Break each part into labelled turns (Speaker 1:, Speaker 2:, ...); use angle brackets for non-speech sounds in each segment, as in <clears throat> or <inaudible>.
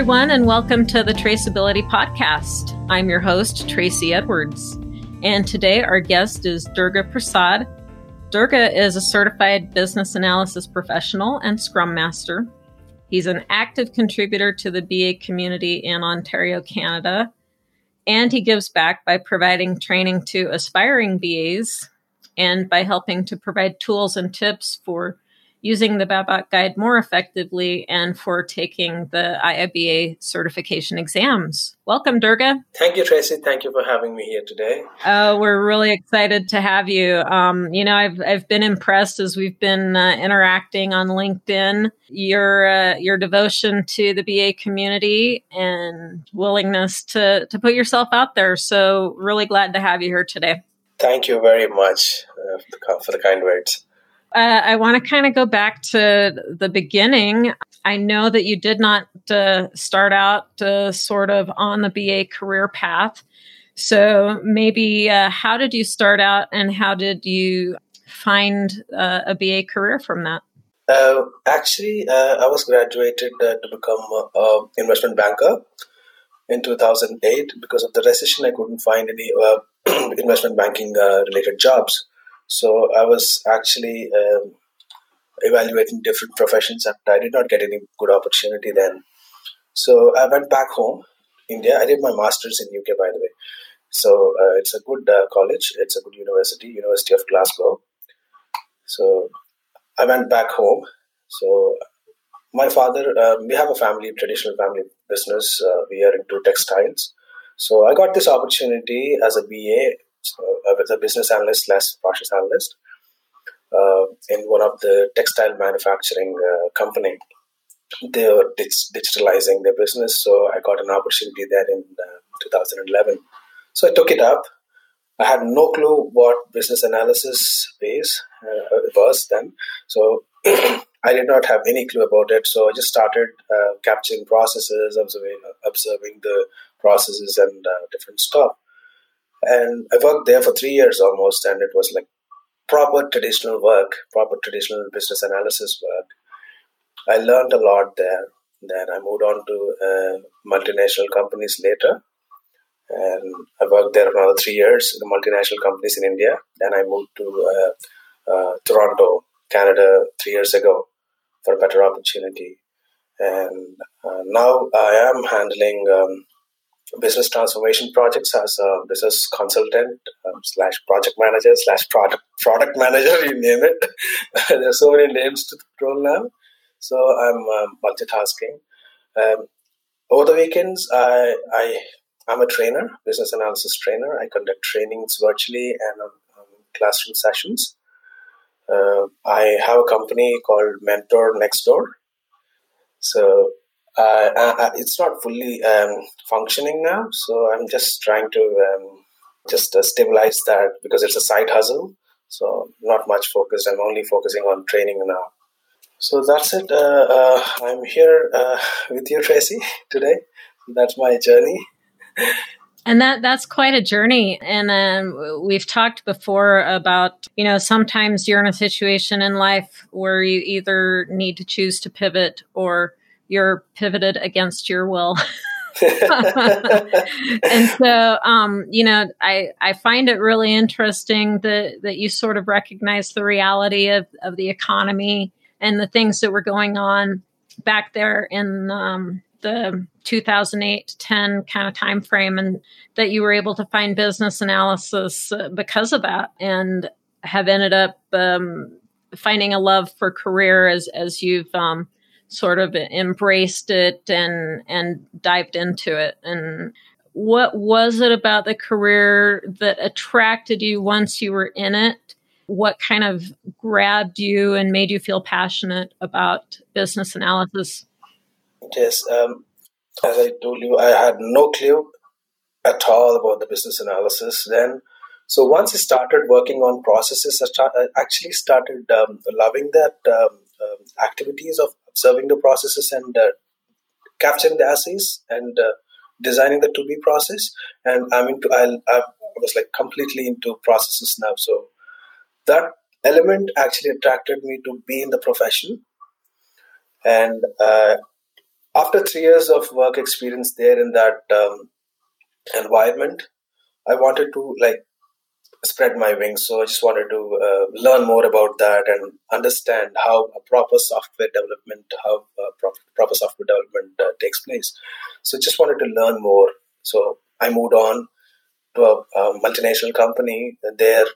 Speaker 1: everyone, and welcome to the Traceability Podcast. I'm your host, Tracie Edwards. And today our guest is Durga Prasad. Durga is a certified business analysis professional and scrum master. He's an active contributor to the BA community in Ontario, Canada. And he gives back by providing training to aspiring BAs and by helping to provide tools and tips for using the BABOK guide more effectively and for taking the IIBA certification exams. Welcome, Durga.
Speaker 2: Thank you, Tracie. Thank you for having me here today.
Speaker 1: Uh, we're really excited to have you. Um, you know, I've I've been impressed as we've been uh, interacting on LinkedIn. Your uh, your devotion to the BA community and willingness to to put yourself out there. So, really glad to have you here today.
Speaker 2: Thank you very much uh, for the kind words.
Speaker 1: Uh, I want to kind of go back to the beginning. I know that you did not uh, start out uh, sort of on the BA career path. So maybe uh, how did you start out and how did you find uh, a BA career from that?
Speaker 2: Uh, actually, I was graduated to become an investment banker in 2008. Because of the recession, I couldn't find any <clears throat> investment banking related jobs. So I was actually um, evaluating different professions, and I did not get any good opportunity then. So I went back home, India. I did my master's in UK, by the way. So uh, it's a good uh, college. It's a good university, University of Glasgow. So I went back home. So my father, uh, we have a family, traditional family business. Uh, we are into textiles. So I got this opportunity as a BA I was a business analyst slash process analyst uh, in one of the textile manufacturing uh, company. They were digitalizing their business, so I got an opportunity there in uh, 2011. So I took it up. I had no clue what business analysis is uh, was then, so <clears throat> I did not have any clue about it. So I just started uh, capturing processes, observing, observing the processes and uh, different stuff. And I worked there for three years almost, and it was like proper traditional work, proper traditional business analysis work. I learned a lot there. Then I moved on to uh, multinational companies later, and I worked there another three years in multinational companies in India. Then I moved to uh, uh, Toronto, Canada, three years ago for a better opportunity. And uh, now I am handling um, business transformation projects as a business consultant um, slash project manager slash product product manager <laughs> you name it. <laughs> There's so many names to the role now so i'm um, multitasking. Um, over the weekends i i i'm a trainer business analysis trainer. I conduct trainings virtually and classroom sessions. Uh, i have a company called mentor next door. So uh, uh, uh, it's not fully um, functioning now. So I'm just trying to um, just uh, stabilize that because it's a side hustle. So not much focused. I'm only focusing on training now. So that's it. Uh, uh, I'm here with you, Tracie, <laughs> today. That's my journey.
Speaker 1: And that that's quite a journey. And um, we've talked before about, you know, sometimes you're in a situation in life where you either need to choose to pivot or you're pivoted against your will. <laughs> <laughs> and so um, you know I, I find it really interesting that, that you sort of recognize the reality of, of the economy and the things that were going on back there in um, the 2008 10 kind of time frame and that you were able to find business analysis uh, because of that and have ended up um, finding a love for career as as you've um, sort of embraced it and and dived into it. And what was it about the career that attracted you once you were in it? What kind of grabbed you and made you feel passionate about business analysis?
Speaker 2: Yes um, as i told you i had no clue at all about the business analysis then. So once i started working on processes i, start, actually started um, loving that um, um activities of observing the processes and uh, capturing the as-is and uh, designing the to be process. And I'm into I, I was like completely into processes now. So that element actually attracted me to be in the profession. And uh, after three years of work experience there in that um, environment, I wanted to like spread my wings. So I just wanted to uh, learn more about that and understand how a proper software development, how uh, proper, software development uh, takes place. So just wanted to learn more. So I moved on to a, a multinational company. There,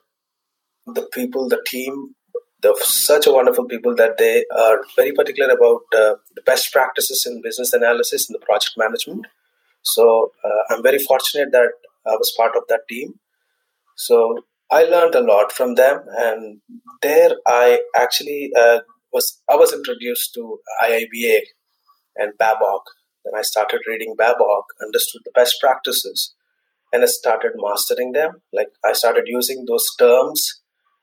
Speaker 2: the people, the team, the such a wonderful people that they are very particular about uh, the best practices in business analysis and the project management. So uh, I'm very fortunate that I was part of that team so I learned a lot from them, and there I actually uh, was I was introduced to IIBA and BABOK. Then I started reading BABOK, understood the best practices, and I started mastering them. Like I started using those terms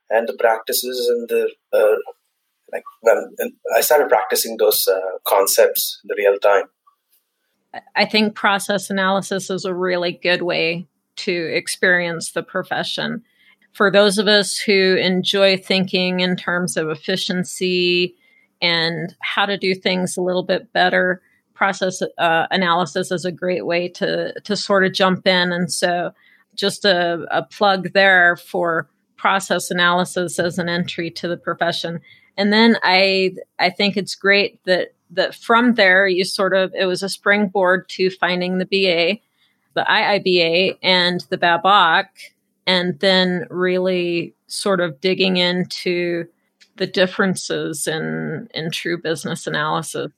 Speaker 2: and the practices and the uh, like when I started practicing those uh, concepts in the real time.
Speaker 1: I think process analysis is a really good way to experience the profession. For those of us who enjoy thinking in terms of efficiency and how to do things a little bit better, process uh, analysis is a great way to to sort of jump in. And so, just a, a plug there for process analysis as an entry to the profession. And then I I think it's great that that from there you sort of it was a springboard to finding the BA the IIBA and the BABOK, and then really sort of digging into the differences in, in true business analysis.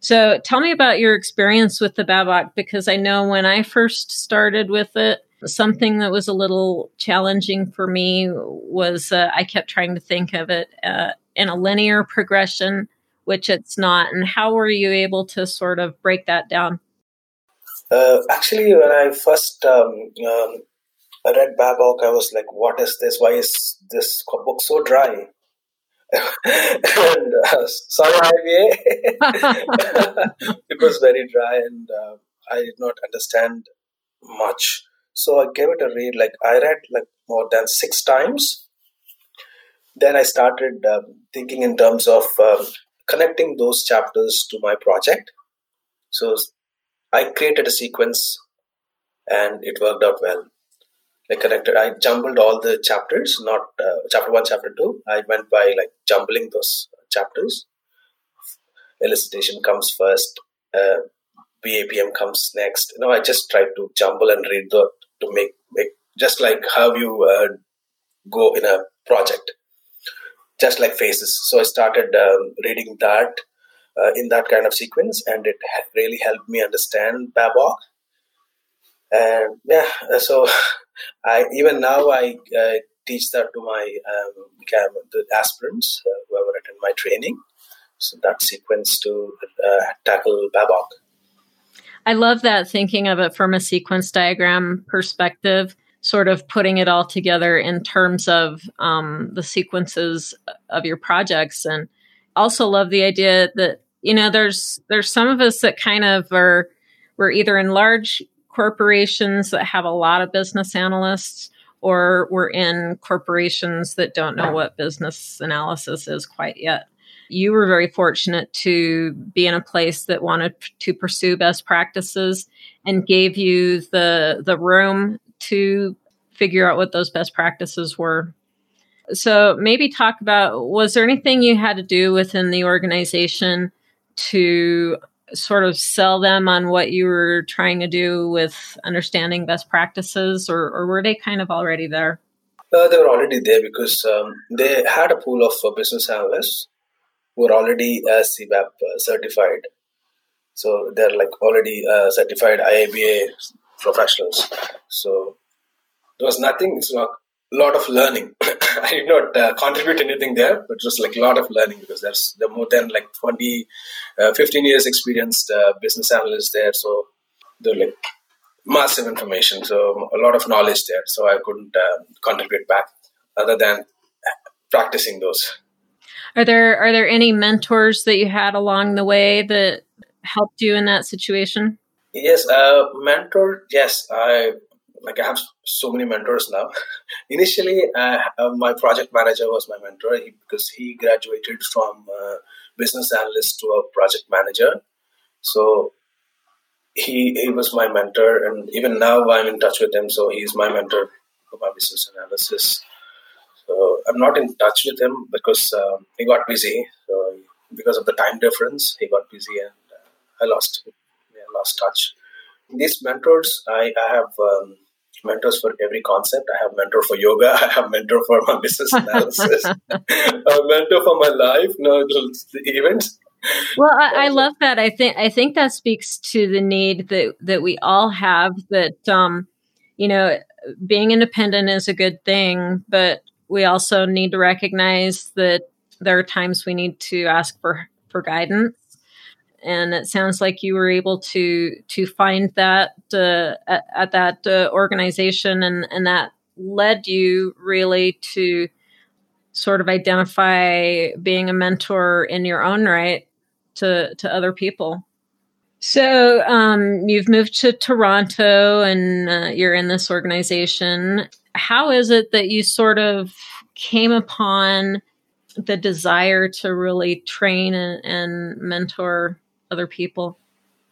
Speaker 1: So tell me about your experience with the BABOK because I know when I first started with it, something that was a little challenging for me was uh, I kept trying to think of it uh, in a linear progression, which it's not. And how were you able to sort of break that down?
Speaker 2: Uh, actually, when I first um, um, read BABOK, I was like, "What is this? Why is this book so dry?" <laughs> and uh, sorry, IIBA, <laughs> it was very dry, and uh, I did not understand much. So I gave it a read. Like I read like more than six times. Then I started um, thinking in terms of um, connecting those chapters to my project. So I created a sequence and it worked out well. I connected, I jumbled all the chapters, not uh, chapter one, chapter two. I went by like jumbling those chapters. Elicitation comes first, uh, BAPM comes next. You know, I just tried to jumble and read the to make, make just like how you uh, go in a project, just like phases. So I started um, reading that uh, in that kind of sequence, and it really helped me understand BABOK. And yeah, so <laughs> I even now I uh, teach that to my um, the aspirants uh, who have written my training. So that sequence to uh, tackle BABOK.
Speaker 1: I love that thinking of it from a sequence diagram perspective, sort of putting it all together in terms of um, the sequences of your projects. And also love the idea that you know, there's there's some of us that kind of are we're either in large corporations that have a lot of business analysts or we're in corporations that don't know what business analysis is quite yet. You were very fortunate to be in a place that wanted to pursue best practices and gave you the the room to figure out what those best practices were. So maybe talk about was there anything you had to do within the organization to sort of sell them on what you were trying to do with understanding best practices, or, or were they kind of already there?
Speaker 2: Uh, they were already there because um, they had a pool of uh, business analysts who were already uh, CBAP uh, certified. So they're like already uh, certified IIBA professionals. So there was nothing, it's not lot of learning. <coughs> I did not uh, contribute anything there, but it was like a lot of learning because there's the more than like 20, uh, 15 years experienced uh, business analysts there. So they're like massive information, so a lot of knowledge there. So I couldn't uh, contribute back other than practicing those.
Speaker 1: Are there are there any mentors that you had along the way that helped you in that situation?
Speaker 2: Yes, uh, mentor. Yes, I like I have so many mentors now. <laughs> Initially, uh, my project manager was my mentor he, because he graduated from uh, business analyst to a project manager. So he he was my mentor, and even now I'm in touch with him. So he's my mentor for my business analysis. So I'm not in touch with him because uh, he got busy. So because of the time difference, he got busy, and uh, I lost lost touch. These mentors, I, I have um, mentors for every concept. I have mentor for yoga. <laughs> I have mentor for my business analysis. <laughs> a mentor for my life, no the events.
Speaker 1: Well, I, I, love that. I think I think that speaks to the need that that we all have. That um, you know, being independent is a good thing, but we also need to recognize that there are times we need to ask for for guidance and it sounds like you were able to to find that uh, at, at, that uh, organization and and that led you really to sort of identify being a mentor in your own right to to other people. So um, you've moved to toronto and uh, you're in this organization. How is it that you sort of came upon the desire to really train and, and mentor other people?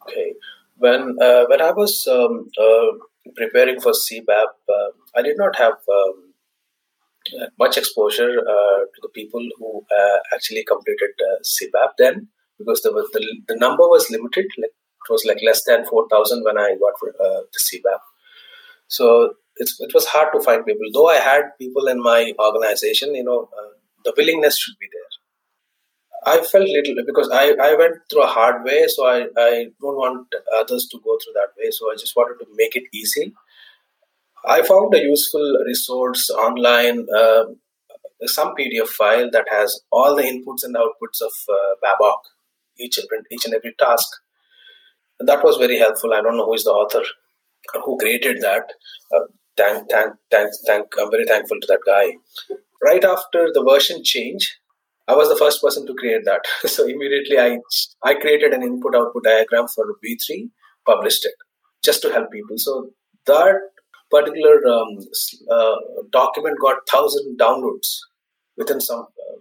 Speaker 2: Okay, when uh, when I was um, uh, preparing for CBAP, uh, I did not have um, much exposure uh, to the people who uh, actually completed CBAP then, because the, the the number was limited. Like it was like less than four thousand when I got the CBAP. So it was hard to find people. Though I had people in my organization, you know, uh, the willingness should be there. I felt little because I, I went through a hard way, so I, I don't want others to go through that way. So I just wanted to make it easy. I found a useful resource online, uh, some PDF file that has all the inputs and outputs of uh, BABOK, each, each and every task. And that was very helpful. I don't know who is the author who created that. Uh, thank, thank, thank, thank. I'm very thankful to that guy. Right after the version change, I was the first person to create that. <laughs> so immediately I I created an input output diagram for V3, published it just to help people. So that particular um, uh, document got thousand downloads within some uh,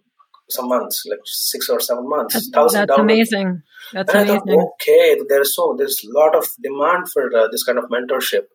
Speaker 2: some months, like six or seven months.
Speaker 1: That's, that's amazing. That's
Speaker 2: and
Speaker 1: amazing.
Speaker 2: Thought, okay, there's so there's a lot of demand for uh, this kind of mentorship.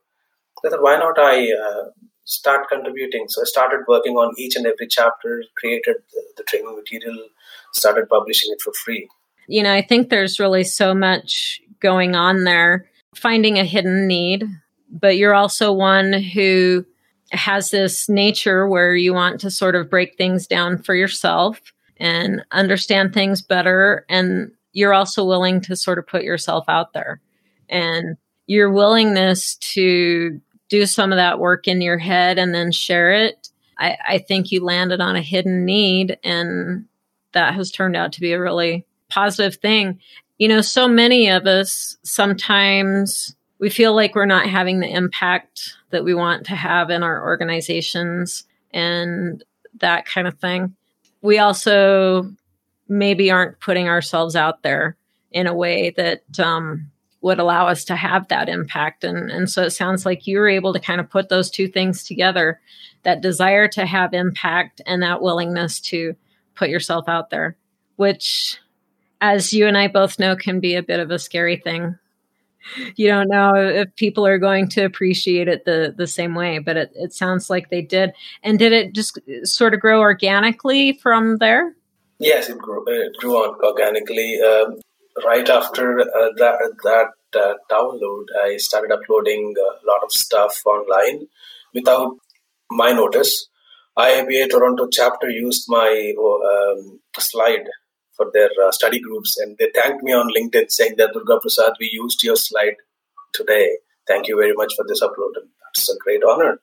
Speaker 2: I thought, why not I uh, start contributing. So I started working on each and every chapter, created the, the training material, started publishing it for free.
Speaker 1: You know, I think there's really so much going on there, finding a hidden need, but you're also one who has this nature where you want to sort of break things down for yourself and understand things better. And you're also willing to sort of put yourself out there. And your willingness to do some of that work in your head and then share it, I, I think you landed on a hidden need and that has turned out to be a really positive thing. You know, so many of us sometimes we feel like we're not having the impact that we want to have in our organizations and that kind of thing. We also maybe aren't putting ourselves out there in a way that um, would allow us to have that impact. And, and so it sounds like you were able to kind of put those two things together that desire to have impact and that willingness to put yourself out there, which, as you and I both know, can be a bit of a scary thing. You don't know if people are going to appreciate it the, the same way, but it, it sounds like they did. And did it just sort of grow organically from there?
Speaker 2: Yes, it grew, it grew on organically. Um, right after uh, that, that uh, download, I started uploading a lot of stuff online without my notice. IIBA Toronto chapter used my um, slide for their uh, study groups, and they thanked me on LinkedIn saying that Durga Prasad, we used your slide today. Thank you very much for this upload, and that's a great honor.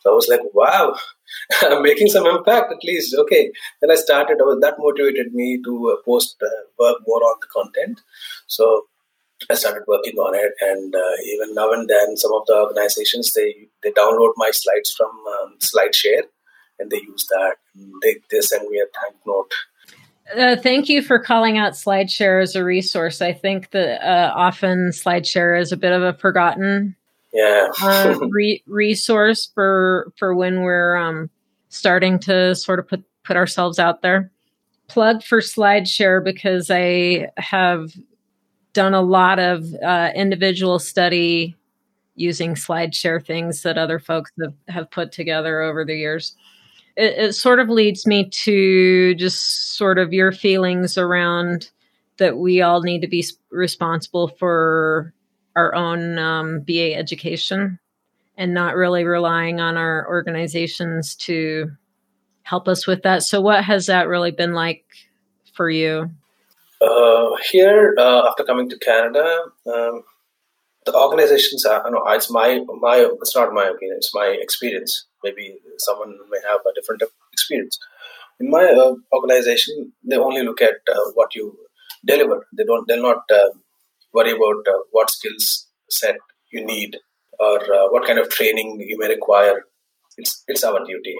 Speaker 2: So I was like, wow, <laughs> I'm making some impact at least. Okay. Then I started, that motivated me to uh, post, uh, work more on the content. So I started working on it. And uh, even now and then, some of the organizations, they, they download my slides from um, SlideShare and they use that. They, they send me a thank note.
Speaker 1: Uh, thank you for calling out SlideShare as a resource. I think that uh, often SlideShare is a bit of a forgotten
Speaker 2: yeah
Speaker 1: uh, <laughs> re- resource for for when we're um, starting to sort of put put ourselves out there. Plug for SlideShare because I have done a lot of uh, individual study using SlideShare things that other folks have, have put together over the years. It, it sort of leads me to just sort of your feelings around that we all need to be responsible for our own um, BA education and not really relying on our organizations to help us with that. So, what has that really been like for you?
Speaker 2: Uh, here, uh, after coming to Canada, um, the organizations are, know, it's my, my, it's not my opinion, it's my experience. Maybe someone may have a different experience. In my uh, organization, they only look at uh, what you deliver. They don't, they'll not uh, worry about uh, what skills set you need or uh, what kind of training you may require. It's, it's our duty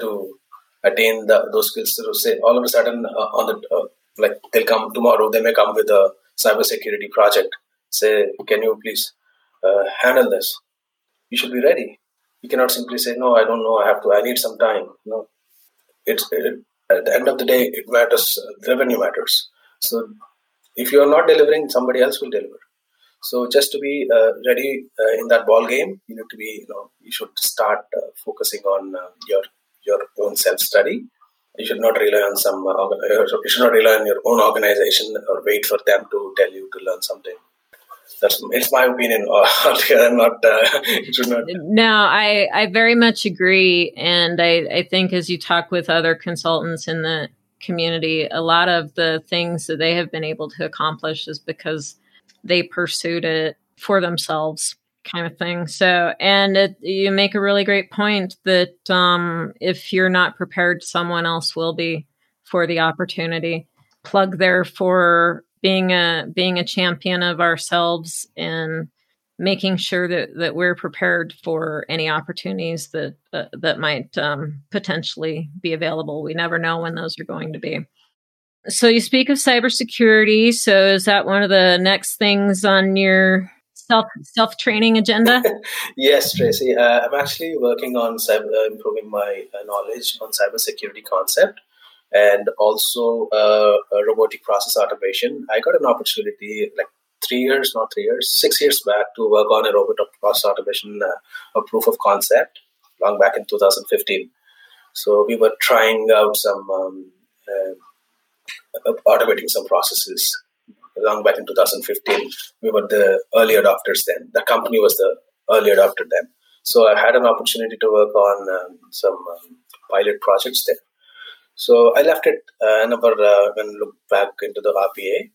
Speaker 2: to attain the, those skills. So say all of a sudden uh, on the like they'll come tomorrow. They may come with a cybersecurity project say, can you please uh, handle this? You should be ready. You cannot simply say, no, I don't know, I have to, I need some time. No, it's it, at the end of the day, it matters. Uh, revenue matters. So if you are not delivering, somebody else will deliver. So just to be uh, ready uh, in that ball game, you need to be, you know, you should start uh, focusing on uh, your your own self study. You should not rely on some. you should not rely on your own organization or wait for them to tell you to learn something that's it's my opinion. <laughs> I'm not. Uh, <laughs> not.
Speaker 1: No, I I very much agree, and I I think as you talk with other consultants in the community, a lot of the things that they have been able to accomplish is because they pursued it for themselves kind of thing. So, and it, you make a really great point that um, if you're not prepared, someone else will be for the opportunity. Plug there for being a being a champion of ourselves and making sure that that we're prepared for any opportunities that uh, that might um, potentially be available. We never know when those are going to be. So you speak of cybersecurity. So is that one of the next things on your self self training agenda? <laughs>
Speaker 2: yes, Tracie. Uh, I'm actually working on cyber, uh, improving my uh, knowledge on cybersecurity concept and also uh, robotic process automation. I got an opportunity like three years, not three years, six years back to work on a robot process automation, uh, a proof of concept, long back in 2015. So we were trying out some um, uh, automating some processes long back in 2015. We were the early adopters then. The company was the early adopter then. So I had an opportunity to work on um, some um, pilot projects there. So I left it uh, and uh, and looked back into the RPA.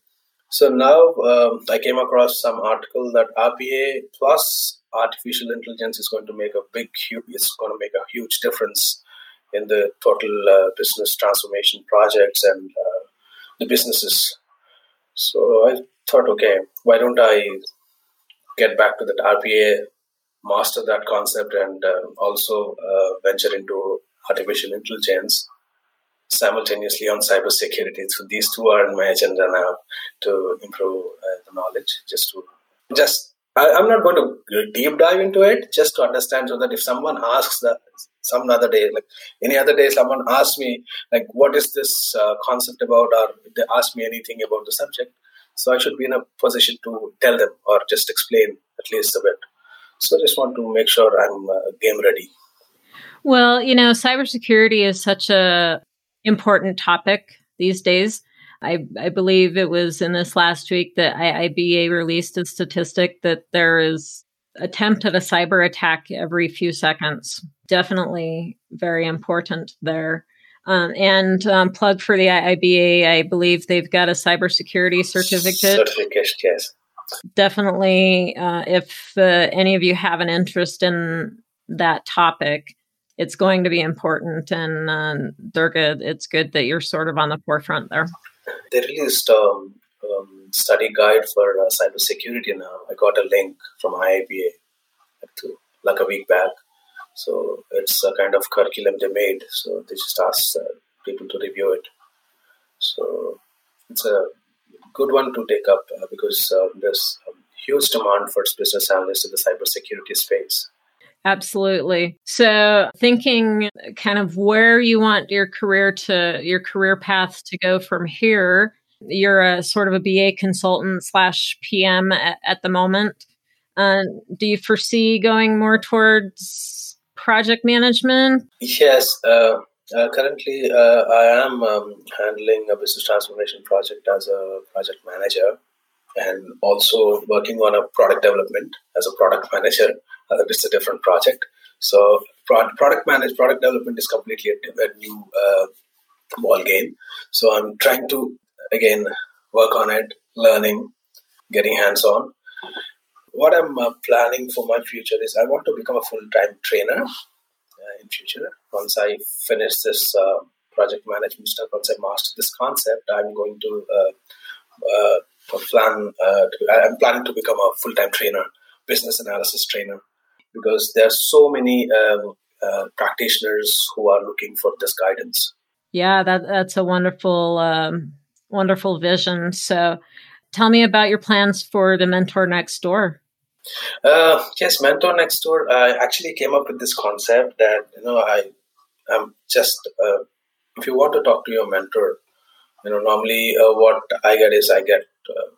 Speaker 2: So now um, I came across some article that RPA plus artificial intelligence is going to make a big, huge, it's going to make a huge difference in the total uh, business transformation projects and uh, the businesses. So I thought, okay, why don't I get back to that RPA, master that concept, and uh, also venture into artificial intelligence simultaneously on cybersecurity. So these two are in my agenda now to improve uh, the knowledge. Just to just I, am not going to deep dive into it. Just to understand so that if someone asks that some other day, like any other day, someone asks me like, "What is this uh, concept about?" or if they ask me anything about the subject, so I should be in a position to tell them or just explain at least a bit. So I just want to make sure I'm uh, game ready.
Speaker 1: Well, you know, cybersecurity is such a important topic these days. I, I believe it was in this last week that IIBA released a statistic that there is attempt at a cyber attack every few seconds. Definitely very important there. Um, and um, plug for the IIBA, I believe they've got a cybersecurity certificate.
Speaker 2: Certificate, yes.
Speaker 1: Definitely, uh, if uh, any of you have an interest in that topic, it's going to be important. And uh, Durga, it's good that you're sort of on the forefront there.
Speaker 2: They released um, um, study guide for uh, cybersecurity now. I got a link from IIBA like a week back. So it's a kind of curriculum they made. So they just asked uh, people to review it. So it's a good one to take up uh, because uh, there's a huge demand for business analysts in the cybersecurity space.
Speaker 1: Absolutely. So, thinking kind of where you want your career to, your career path to go from here, you're a sort of a BA consultant slash PM at, at the moment. Uh, do you foresee going more towards project management?
Speaker 2: Yes. Uh, uh, currently, uh, I am um, handling a business transformation project as a project manager and also working on a product development as a product manager. Uh, it's a different project. So, product manage product development is completely a, a new uh, ball game. So, I'm trying to again work on it, learning, getting hands on. What I'm uh, planning for my future is I want to become a full time trainer uh, in future. Once I finish this uh, project management stuff, once I master this concept, I'm going to uh, plan. To, I'm planning to become a full time trainer, business analysis trainer, because there are so many um, practitioners who are looking for this guidance.
Speaker 1: Yeah, that that's a wonderful um, wonderful vision. So, tell me about your plans for the Mentor Next Door.
Speaker 2: Uh, yes, Mentor Next Door. I actually came up with this concept that you know I am just uh, if you want to talk to your mentor, you know normally uh, what I get is I get uh,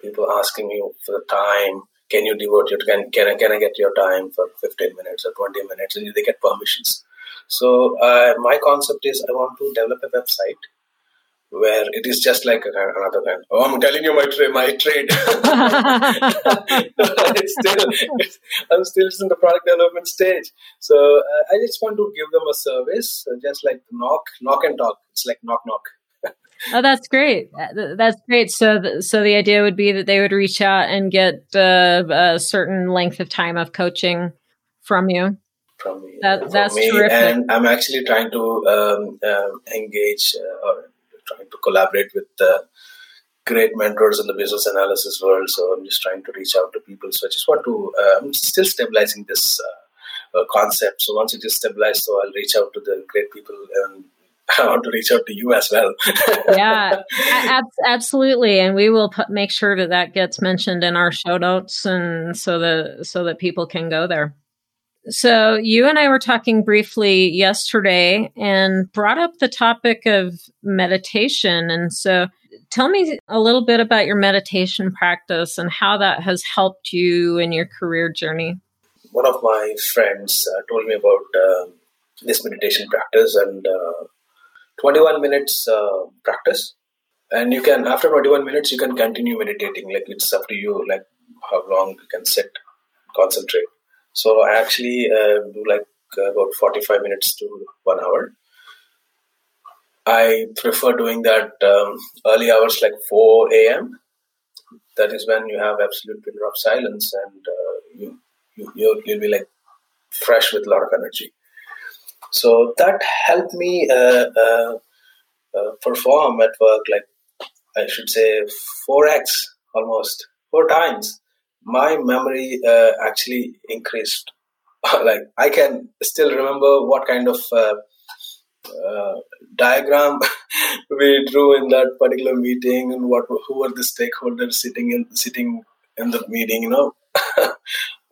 Speaker 2: people asking you for the time. Can you devote your can can I, can I get your time for fifteen minutes or twenty minutes? And they get permissions. So uh, my concept is I want to develop a website where it is just like another kind. Oh, I'm telling you my trade. My trade. <laughs> <laughs> it's still, it's, I'm still in the product development stage. So uh, I just want to give them a service, uh, just like knock, knock and talk. It's like knock, knock.
Speaker 1: Oh, that's great. Uh, that's great. So, the, so the idea would be that they would reach out and get uh, a certain length of time of coaching from you.
Speaker 2: From me.
Speaker 1: That,
Speaker 2: from
Speaker 1: that's
Speaker 2: me.
Speaker 1: terrific.
Speaker 2: And I'm actually trying to um, um engage uh, or trying to collaborate with uh, great mentors in the business analysis world. So I'm just trying to reach out to people. So I just want to, uh, I'm still stabilizing this uh, concept. So once it is stabilized, so I'll reach out to the great people and I <laughs> want to reach out to you as well. <laughs>
Speaker 1: yeah, ab- absolutely, and we will put, make sure that that gets mentioned in our show notes, and so that so that people can go there. So, you and I were talking briefly yesterday and brought up the topic of meditation. And so, tell me a little bit about your meditation practice and how that has helped you in your career journey.
Speaker 2: One of my friends uh, told me about uh, this meditation practice and uh, 21 minutes uh, practice. And you can, after 21 minutes, you can continue meditating. Like, it's up to you, like, how long you can sit, concentrate. So I actually uh, do like about 45 minutes to one hour. I prefer doing that um, early hours like 4 a.m. That is when you have absolute period of silence and uh, you, you, you'll, be like fresh with a lot of energy. So that helped me uh, uh, uh, perform at work like I should say 4x almost, four times my memory uh, actually increased. <laughs> like I can still remember what kind of uh, uh, diagram <laughs> we drew in that particular meeting and what who were the stakeholders sitting in sitting in the meeting. You know,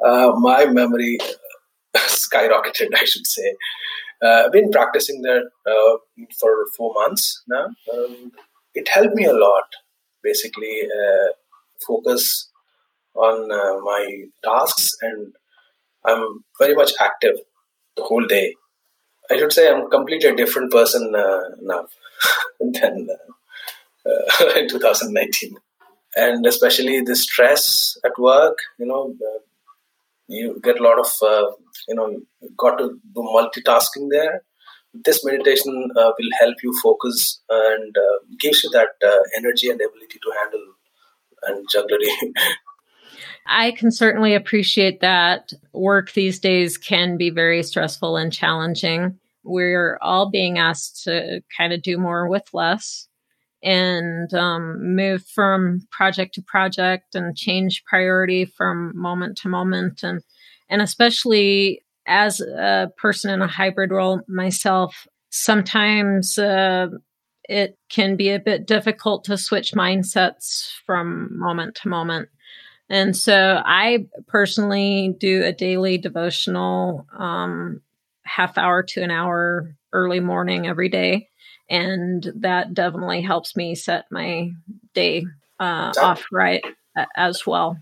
Speaker 2: <laughs> my memory skyrocketed. I should say. Uh, I've been practicing that uh, for four months now. Um, it helped me a lot. Basically, focus on uh, my tasks and I'm very much active the whole day. I should say I'm completely a different person uh, now <laughs> than uh, uh <laughs> in 2019. And especially the stress at work, you know, you get a lot of, uh, you know, got to do multitasking there. This meditation uh, will help you focus and gives you that energy and ability to handle and jugglery <laughs>
Speaker 1: I can certainly appreciate that. Work these days can be very stressful and challenging. We're all being asked to kind of do more with less and um, move from project to project and change priority from moment to moment. And, and especially as a person in a hybrid role myself, sometimes uh, it can be a bit difficult to switch mindsets from moment to moment. And so I personally do a daily devotional, um, half hour to an hour early morning every day. and that definitely helps me set my day uh, off right as well.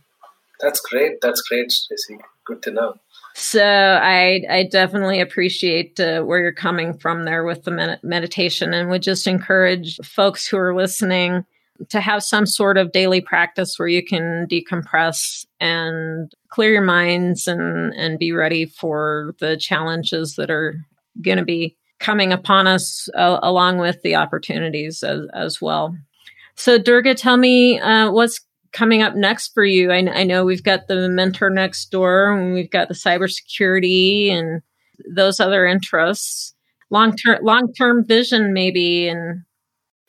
Speaker 2: That's great. That's great, Tracie. Good to know.
Speaker 1: So I I definitely appreciate uh, where you're coming from there with the med- meditation, and would just encourage folks who are listening to have some sort of daily practice where you can decompress and clear your minds and and be ready for the challenges that are going to be coming upon us uh, along with the opportunities as, as well. So Durga, tell me uh, what's coming up next for you? I, I, know we've got the mentor next door and we've got the cybersecurity and those other interests. Long term, long term vision, maybe. And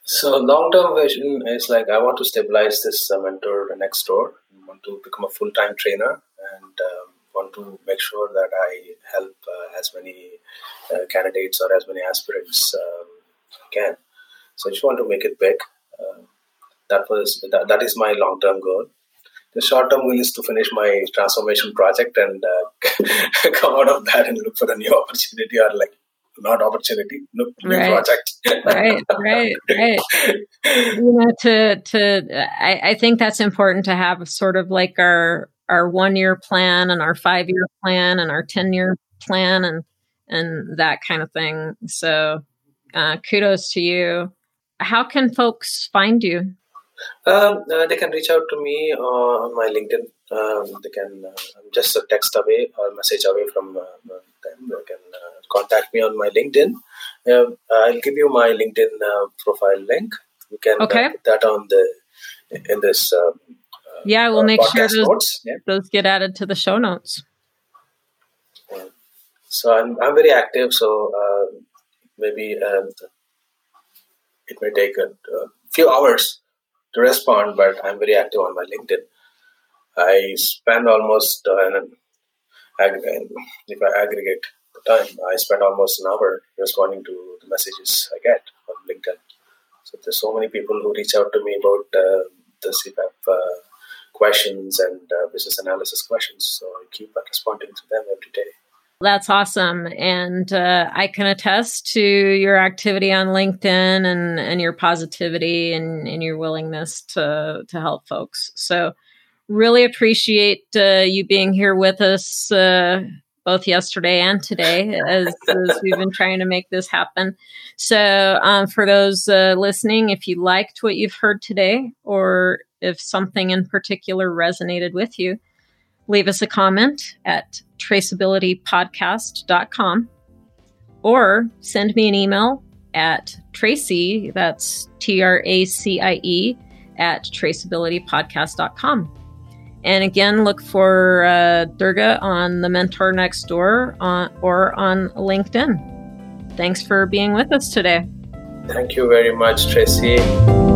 Speaker 2: so, long term vision is like I want to stabilize this uh, mentor next door. I want to become a full time trainer and um, want to make sure that I help uh, as many uh, candidates or as many aspirants um, can. So, I just want to make it big. Uh, that was that, that is my long term goal. The short term goal is to finish my transformation project and uh, <laughs> come out of that and look for a new opportunity or like not opportunity, no, new right. project.
Speaker 1: right, right, right. <laughs> You know, to to I, I think that's important to have sort of like our our one year plan and our five year plan and our ten year plan and and that kind of thing. So, uh, kudos to you. How can folks find you?
Speaker 2: Um, uh, they can reach out to me uh, on my LinkedIn. Um, they can uh, just text away or message away from uh, them. They can uh, contact me on my LinkedIn. Um, I'll give you my LinkedIn uh, profile link. You can
Speaker 1: okay.
Speaker 2: put that on the in this.
Speaker 1: yeah, we'll make sure those, yeah. those get added to the show notes.
Speaker 2: So I'm I'm very active. So maybe um, it may take a, a few hours to respond, but I'm very active on my LinkedIn. I spend almost, uh, if I aggregate the time, I spend almost an hour responding to the messages I get on LinkedIn. So there's so many people who reach out to me about uh, the CBAP uh, questions and uh, business analysis questions. So I keep responding to them every day.
Speaker 1: That's awesome. And uh, I can attest to your activity on LinkedIn and, and your positivity and, and your willingness to, to help folks. So, really appreciate uh, you being here with us uh, both yesterday and today as, as, we've been trying to make this happen. So, um, for those uh, listening, if you liked what you've heard today or if something in particular resonated with you, leave us a comment at traceabilitypodcast.com or send me an email at Tracie, that's T R A C I E, at traceabilitypodcast.com. And again, look for uh, Durga on the Mentor Next Door on, or on LinkedIn. Thanks for being with us today.
Speaker 2: Thank you very much, Tracie.